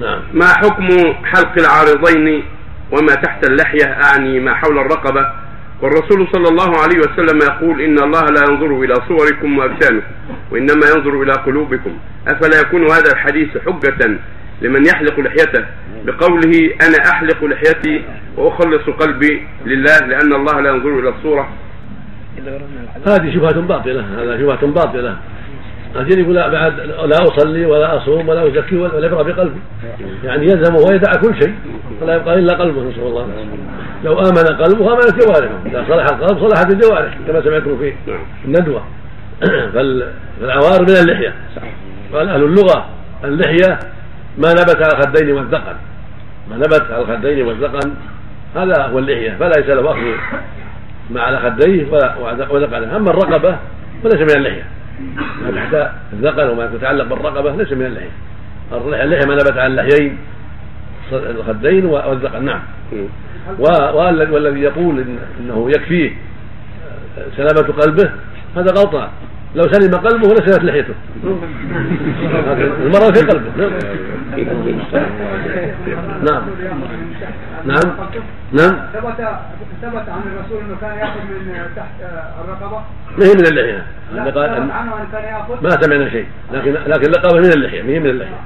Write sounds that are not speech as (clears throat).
نعم. ما حكم حلق العارضين وما تحت اللحية؟ أعني ما حول الرقبة. والرسول صلى الله عليه وسلم يقول إن الله لا ينظر إلى صوركم وأجسامكم وإنما ينظر إلى قلوبكم. أفلا يكون هذا الحديث حجة لمن يحلق لحيته؟ بقوله أنا أحلق لحيتي وأخلص قلبي لله لأن الله لا ينظر إلى الصورة. هذه شبهة باطلة هذا شبهة باطلة. الرجل يقول لا بعد لا أصلي ولا أصوم ولا أزكي ولا يبرى بقلبي يعني يلزمه ويدع كل شيء. ولا يبقى إلا قلبه نسأل الله. لو آمن قلبه امنت جوارحه. إذا صلح القلب صلحت الجوارح كما سمعتم في الندوة. (clears throat) فالعوار من اللحية. قال أهل اللغة اللحية ما نبت على الخدين والذقن. ما نبت على الخدين والذقن هذا هو اللحية. فلا يسأل اخذ ما على خديه ولا وذقنه أما الرقبة فليس من اللحية. الذقن وما يتعلق بالرقبة ليس من اللحية. اللحية ما نبت على اللحيين. الخدين والذقن نعم. والذي يقول إنه يكفيه سلامة قلبه هذا غلطان. لو سلم قلبه لسلمت لحيته. المرض في قلبه. نعم. نعم. نعم. ثبت ثبت عن الرسول إنه كان يأخذ من تحت الرقبة؟ ما هي من اللحية؟ ياخذ ما سمعنا شيء لكن لكن لقبه من اللحيه من اللحيه